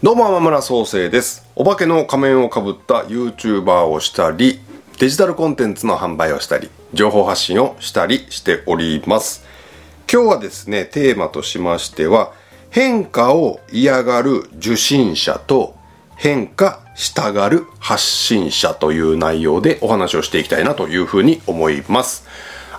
どうも天村創生です。お化けの仮面をかぶった YouTuber をしたりデジタルコンテンツの販売をしたり情報発信をしたりしております。今日はですねテーマとしましては変化を嫌がる受信者と変化したがる発信者という内容でお話をしていきたいなというふうに思います。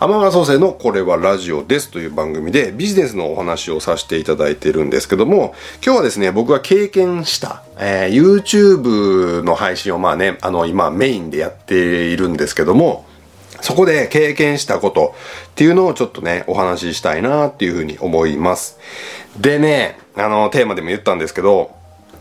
天村創生のこれはラジオですという番組でビジネスのお話をさせていただいているんですけども、今日はですね、僕が経験した、えー、YouTube の配信をまあね、あの今メインでやっているんですけども、そこで経験したことっていうのをちょっとね、お話ししたいなっていうふうに思います。でね、あの、テーマでも言ったんですけど、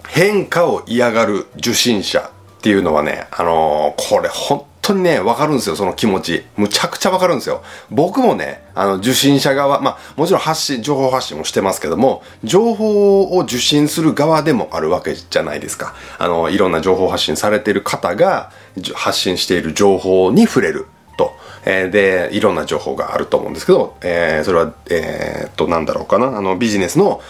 変化を嫌がる受信者っていうのはね、あのー、これ本当にね、わかるんですよ、その気持ち。むちゃくちゃわかるんですよ。僕もね、あの、受信者側、まあ、もちろん発信、情報発信もしてますけども、情報を受信する側でもあるわけじゃないですか。あの、いろんな情報発信されてる方が、発信している情報に触れる。と。えー、で、いろんな情報があると思うんですけど、えー、それは、えー、っと、なんだろうかな。あの、ビジネスの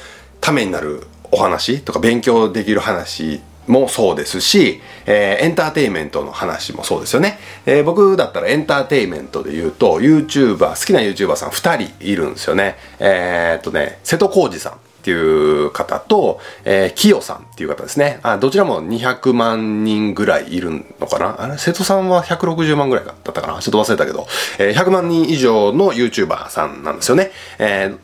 ためになるお話とか勉強できる話もそうですし、えー、エンターテイメントの話もそうですよね。えー、僕だったらエンターテイメントで言うと、YouTuber、好きな YouTuber さん2人いるんですよね。えー、っとね、瀬戸康史さんっていう方と、えー、キヨさんっていう方ですね。あ、どちらも200万人ぐらいいるのかなあれ、瀬戸さんは160万ぐらいだったかなちょっと忘れたけど、えー、100万人以上の YouTuber さんなんですよね。え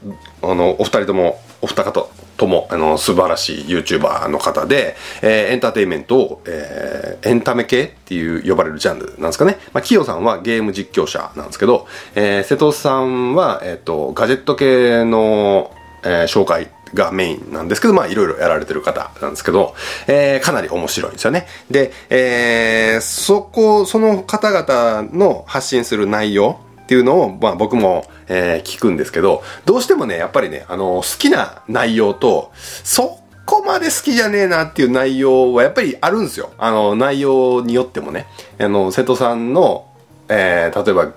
ー、あの、お二人とも、お二方とも、あの、素晴らしい YouTuber の方で、えー、エンターテイメントを、えー、エンタメ系っていう呼ばれるジャンルなんですかね。まあ、キヨさんはゲーム実況者なんですけど、えー、瀬戸さんは、えっ、ー、と、ガジェット系の、えー、紹介がメインなんですけど、まあいろいろやられてる方なんですけど、えー、かなり面白いんですよね。で、えー、そこ、その方々の発信する内容っていうのを、まあ僕も、えー、聞くんですけど、どうしてもね、やっぱりね、あの、好きな内容と、そこまで好きじゃねえなっていう内容はやっぱりあるんですよ。あの、内容によってもね。あの、瀬戸さんの、えー、例えば、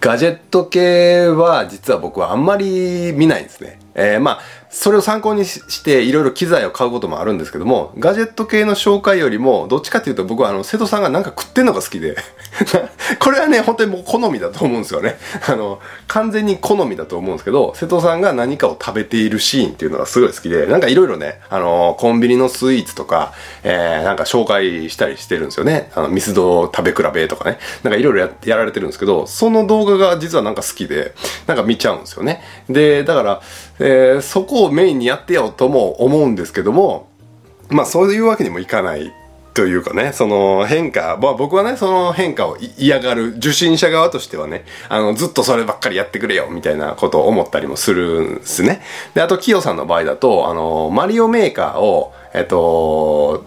ガジェット系は実は僕はあんまり見ないんですね。えー、まあ、それを参考にしていろいろ機材を買うこともあるんですけども、ガジェット系の紹介よりも、どっちかっていうと僕はあの、瀬戸さんがなんか食ってんのが好きで これはね、本当にもう好みだと思うんですよね。あの、完全に好みだと思うんですけど、瀬戸さんが何かを食べているシーンっていうのがすごい好きで、なんかいろいろね、あの、コンビニのスイーツとか、えー、なんか紹介したりしてるんですよね。あの、ミスド食べ比べとかね。なんかいろいろやられてるんですけど、その動画が実はなんか好きで、なんか見ちゃうんですよね。で、だから、ー、そこをメインにやってよとも思うんですけども、まあそういうわけにもいかないというかね、その変化、まあ僕はね、その変化を嫌がる受信者側としてはね、あの、ずっとそればっかりやってくれよ、みたいなことを思ったりもするんですね。で、あと、キヨさんの場合だと、あの、マリオメーカーを、えっと、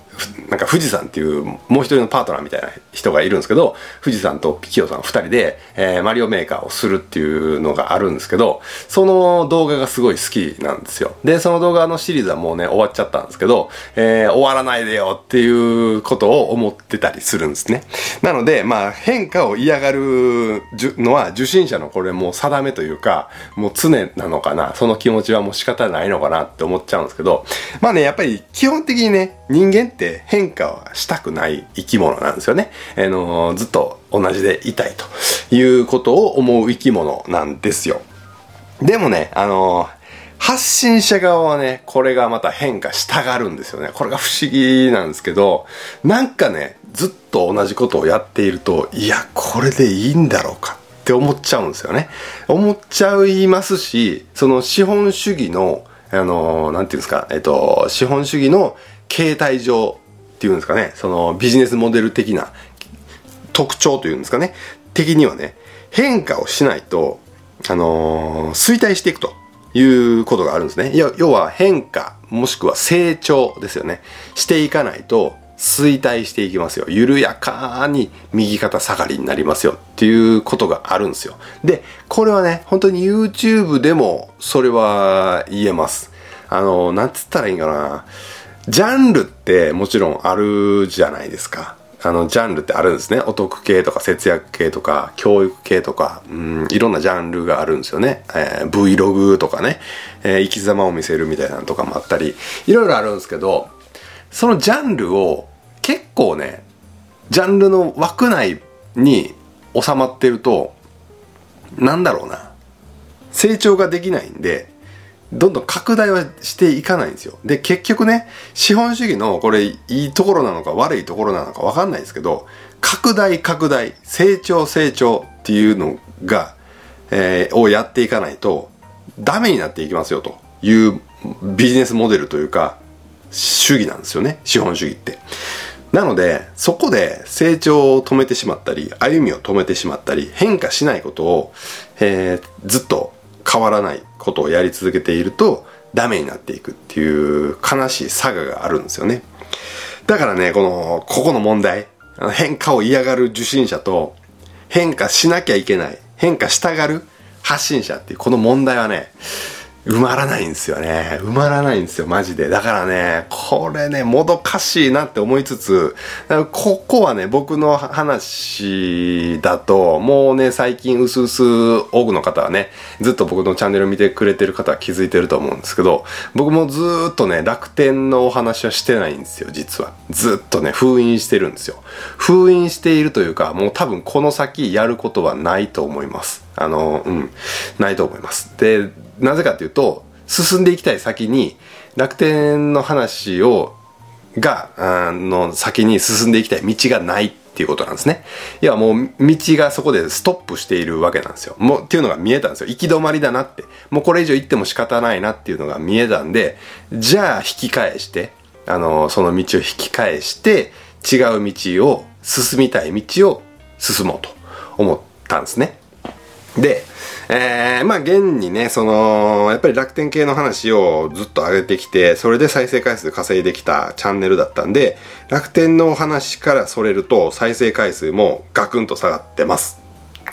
なんか富士山っていうもう一人のパートナーみたいな人がいるんですけど、富士山とピキオさん二人で、えー、マリオメーカーをするっていうのがあるんですけど、その動画がすごい好きなんですよ。で、その動画のシリーズはもうね、終わっちゃったんですけど、えー、終わらないでよっていうことを思ってたりするんですね。なので、まあ、変化を嫌がるのは受信者のこれもう定めというか、もう常なのかな、その気持ちはもう仕方ないのかなって思っちゃうんですけど、まあね、やっぱり基本的にね、人間って変化はしたくない生き物なんですよね。あの、ずっと同じでいたいということを思う生き物なんですよ。でもね、あの、発信者側はね、これがまた変化したがるんですよね。これが不思議なんですけど、なんかね、ずっと同じことをやっていると、いや、これでいいんだろうかって思っちゃうんですよね。思っちゃいますし、その資本主義の、あの、なんていうんですか、えっと、資本主義の形態上っていうんですかね、そのビジネスモデル的な特徴というんですかね、的にはね、変化をしないと、あのー、衰退していくということがあるんですね。要は変化、もしくは成長ですよね。していかないと衰退していきますよ。緩やかに右肩下がりになりますよっていうことがあるんですよ。で、これはね、本当に YouTube でもそれは言えます。あの、なんつったらいいんかな。ジャンルってもちろんあるじゃないですか。あの、ジャンルってあるんですね。お得系とか節約系とか教育系とか、うん、いろんなジャンルがあるんですよね。えー、Vlog とかね、えー、生き様を見せるみたいなのとかもあったり、いろいろあるんですけど、そのジャンルを結構ねジャンルの枠内に収まってるとなんだろうな成長ができないんでどんどん拡大はしていかないんですよ。で、結局ね、資本主義のこれいいところなのか悪いところなのかわかんないですけど、拡大拡大、成長成長っていうのが、えー、をやっていかないとダメになっていきますよというビジネスモデルというか、主義なんですよね。資本主義って。なので、そこで成長を止めてしまったり、歩みを止めてしまったり、変化しないことを、えー、ずっと変わらないことをやり続けていると、ダメになっていくっていう悲しい差ががあるんですよね。だからね、この、ここの問題、変化を嫌がる受信者と、変化しなきゃいけない、変化したがる発信者っていう、この問題はね、埋まらないんですよね。埋まらないんですよ、マジで。だからね、これね、もどかしいなって思いつつ、ここはね、僕の話だと、もうね、最近、うすうす多くの方はね、ずっと僕のチャンネル見てくれてる方は気づいてると思うんですけど、僕もずっとね、楽天のお話はしてないんですよ、実は。ずっとね、封印してるんですよ。封印しているというか、もう多分この先やることはないと思います。あの、うん、ないと思います。で、なぜかというと、進んでいきたい先に、楽天の話を、が、あの、先に進んでいきたい道がないっていうことなんですね。いや、もう道がそこでストップしているわけなんですよ。もう、っていうのが見えたんですよ。行き止まりだなって。もうこれ以上行っても仕方ないなっていうのが見えたんで、じゃあ引き返して、あの、その道を引き返して、違う道を、進みたい道を進もうと思ったんですね。で、えー、まあ現にね、その、やっぱり楽天系の話をずっと上げてきて、それで再生回数稼いできたチャンネルだったんで、楽天の話からそれると再生回数もガクンと下がってます。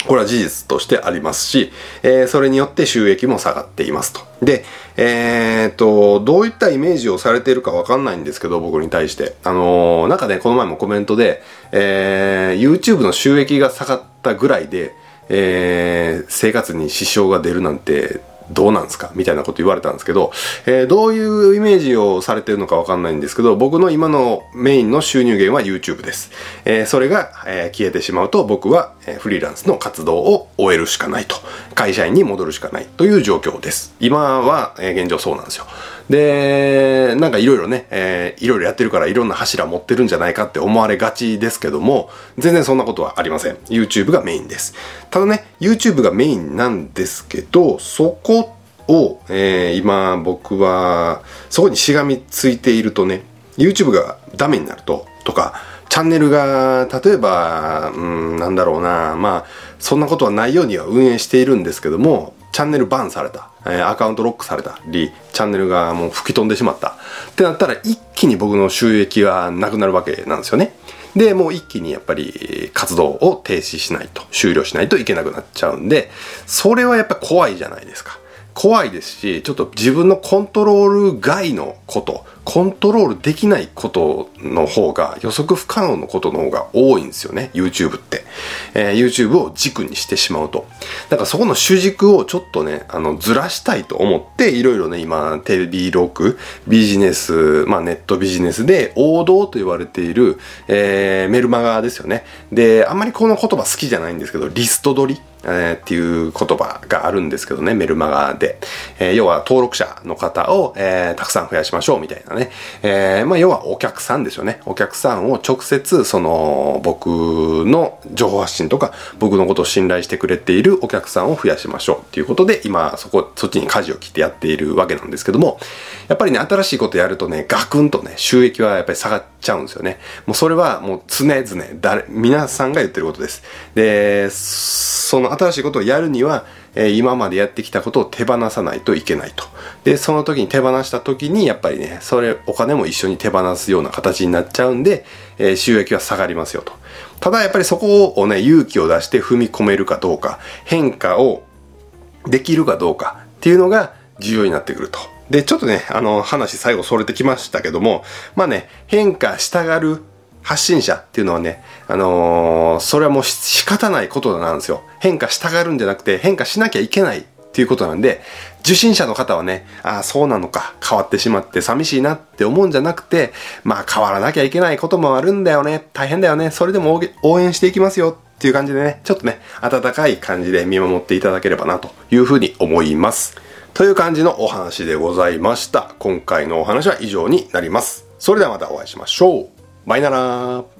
これは事実としてありますし、えー、それによって収益も下がっていますと。で、えー、っと、どういったイメージをされているかわかんないんですけど、僕に対して。あのー、なんかね、この前もコメントで、えー、YouTube の収益が下がったぐらいで、えー、生活に支障が出るなんてどうなんすか？みたいなこと言われたんですけど、えー、どういうイメージをされてるのかわかんないんですけど、僕の今のメインの収入源は YouTube です。えー、それが、えー、消えてしまうと僕は、えフリーランスの活動を終えるしかないと。会社員に戻るしかないという状況です。今は、え現状そうなんですよ。で、なんかいろいろね、えー、いろいろやってるからいろんな柱持ってるんじゃないかって思われがちですけども、全然そんなことはありません。YouTube がメインです。ただね、YouTube がメインなんですけど、そこを、えー、今僕は、そこにしがみついているとね、YouTube がダメになると、とか、チャンネルが、例えば、うん、なんだろうな、まあ、そんなことはないようには運営しているんですけども、チャンネルバンされた。え、アカウントロックされたり、チャンネルがもう吹き飛んでしまった。ってなったら一気に僕の収益はなくなるわけなんですよね。で、もう一気にやっぱり活動を停止しないと、終了しないといけなくなっちゃうんで、それはやっぱ怖いじゃないですか。怖いですし、ちょっと自分のコントロール外のこと、コントロールできないことの方が、予測不可能のことの方が多いんですよね、YouTube って。えー、YouTube を軸にしてしまうと。だからそこの主軸をちょっとね、あの、ずらしたいと思って、いろいろね、今、テレビ6、ビジネス、まあネットビジネスで王道と言われている、えー、メルマガですよね。で、あんまりこの言葉好きじゃないんですけど、リスト取り。えー、っていう言葉があるんですけどね、メルマガで。えー、要は登録者の方を、えー、たくさん増やしましょうみたいなね。えー、まあ要はお客さんですよね。お客さんを直接、その、僕の情報発信とか、僕のことを信頼してくれているお客さんを増やしましょうっていうことで、今、そこ、そっちに舵を切ってやっているわけなんですけども、やっぱりね、新しいことやるとね、ガクンとね、収益はやっぱり下がっちゃうんですよね。もうそれはもう常々、誰、皆さんが言ってることです。で、その新しいことをやるには、えー、今までやってきたことを手放さないといけないと。で、その時に手放した時に、やっぱりね、それ、お金も一緒に手放すような形になっちゃうんで、えー、収益は下がりますよと。ただやっぱりそこをね、勇気を出して踏み込めるかどうか、変化をできるかどうかっていうのが重要になってくると。で、ちょっとね、あの、話最後それてきましたけども、まあね、変化したがる発信者っていうのはね、あのー、それはもう仕方ないことなんですよ。変化したがるんじゃなくて変化しなきゃいけないっていうことなんで、受信者の方はね、ああ、そうなのか、変わってしまって寂しいなって思うんじゃなくて、まあ変わらなきゃいけないこともあるんだよね、大変だよね、それでも応援していきますよっていう感じでね、ちょっとね、温かい感じで見守っていただければなというふうに思います。という感じのお話でございました。今回のお話は以上になります。それではまたお会いしましょう。バイナラー